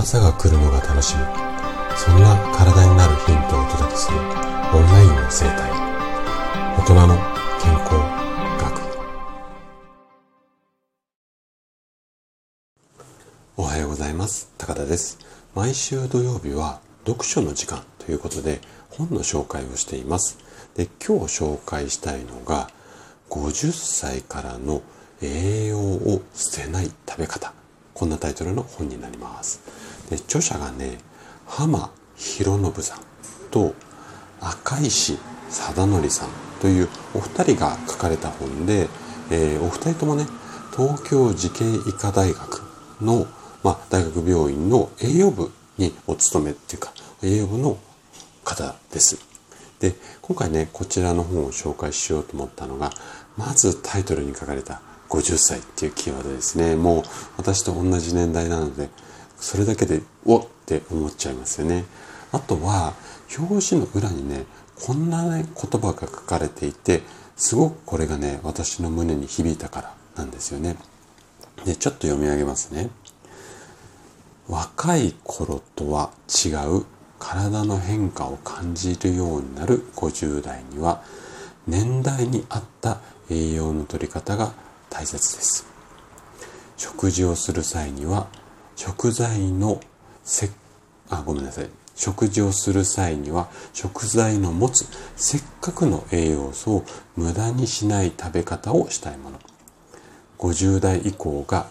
朝が来るのが楽しみ。そんな体になるヒントをお届けするオンラインの生態。大人の健康学。おはようございます。高田です。毎週土曜日は読書の時間ということで本の紹介をしています。で今日紹介したいのが50歳からの栄養を捨てない食べ方。こんなタイトルの本になりますで著者がね浜博信さんと赤石貞則さんというお二人が書かれた本で、えー、お二人ともね東京慈恵医科大学の、まあ、大学病院の栄養部にお勤めっていうか栄養部の方です。で今回ねこちらの本を紹介しようと思ったのがまずタイトルに書かれた50歳っていうキーワードですね。もう私と同じ年代なのでそれだけでおって思っちゃいますよね。あとは表紙の裏にねこんな、ね、言葉が書かれていてすごくこれがね私の胸に響いたからなんですよね。でちょっと読み上げますね。若い頃とは違う体の変化を感じるようになる50代には年代に合った栄養の取り方が大切です。食事をする際には食材のせあごめんなさい。食事をする際には食材の持つせっかくの栄養素を無駄にしない食べ方をしたいもの。50代以降が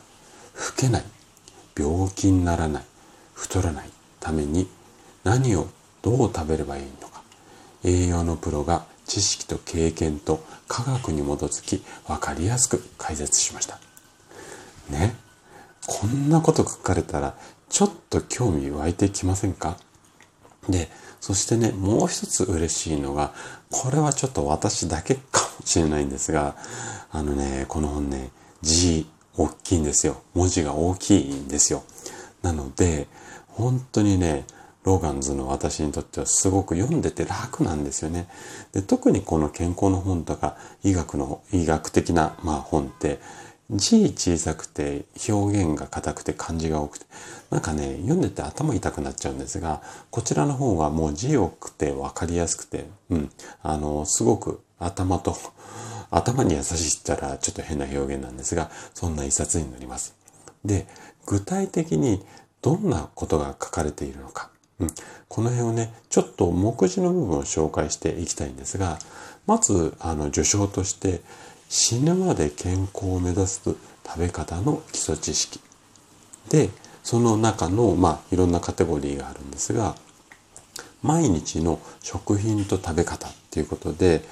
老けない病気にならない太らないために何をどう食べればいいのか。栄養のプロが知識と経験と科学に基づき分かりやすく解説しました。ね？こんなこと書かれたらちょっと興味湧いてきませんか？でそしてねもう一つ嬉しいのがこれはちょっと私だけかもしれないんですがあのねこの本ね字大きいんですよ。文字が大きいんですよ。なので本当にねローガンズの私にとってはすごく読んでて楽なんですよね。で特にこの健康の本とか医学の医学的な、まあ、本って字小さくて表現が硬くて漢字が多くてなんかね読んでて頭痛くなっちゃうんですがこちらの本はもう字多くて分かりやすくてうんあのすごく頭と頭に優しいったらちょっと変な表現なんですがそんな一冊になります。で具体的にどんなことが書かれているのかうん、この辺をね、ちょっと目次の部分を紹介していきたいんですが、まず、あの、序章として、死ぬまで健康を目指す食べ方の基礎知識。で、その中の、まあ、いろんなカテゴリーがあるんですが、毎日の食品と食べ方っていうことで、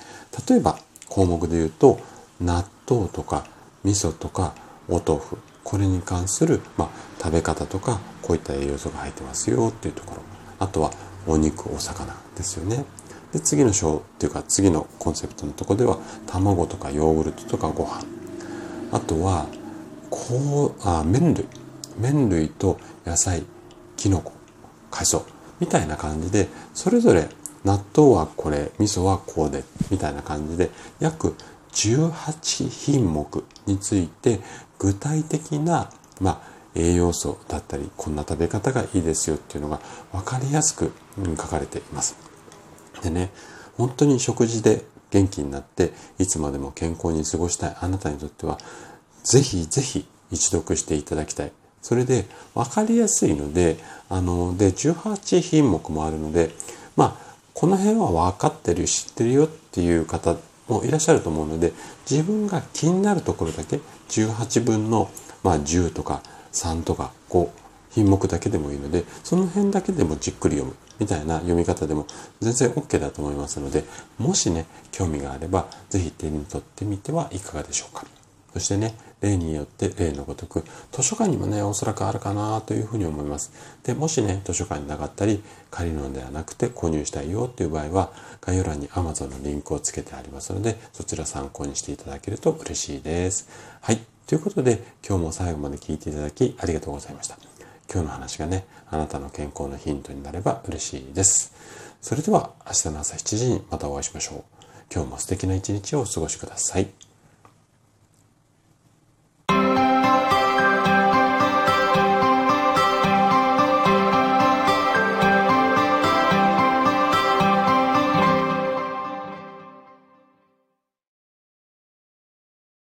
例えば項目で言うと、納豆とか味噌とかお豆腐、これに関する、まあ、食べ方とか、こういった栄養素が入ってますよっていうところ。あとはお肉お魚ですよね。で次の章っていうか次のコンセプトのとこでは卵とかヨーグルトとかご飯。あとはこうあ麺類。麺類と野菜きのこ海藻。みたいな感じでそれぞれ納豆はこれ味噌はこうでみたいな感じで約18品目について具体的なまあ栄養素だったりこんな食べ方がいいですよっていうのが分かりやすく書かれています。でね本当に食事で元気になっていつまでも健康に過ごしたいあなたにとってはぜひぜひ一読していただきたい。それで分かりやすいので、あの、で、18品目もあるので、まあ、この辺は分かってる、知ってるよっていう方もいらっしゃると思うので、自分が気になるところだけ18分の、まあ、10とか3とか5品目だけでもいいのでその辺だけでもじっくり読むみたいな読み方でも全然 OK だと思いますのでもしね興味があれば是非手に取ってみてはいかがでしょうか。そしてね例によって例のごとく図書館にもねおそらくあるかなというふうに思います。でもしね図書館になかったり借りるのではなくて購入したいよっていう場合は概要欄に Amazon のリンクをつけてありますのでそちら参考にしていただけると嬉しいです。はい。ということで、今日も最後まで聞いていただきありがとうございました。今日の話がね、あなたの健康のヒントになれば嬉しいです。それでは明日の朝7時にまたお会いしましょう。今日も素敵な一日をお過ごしください。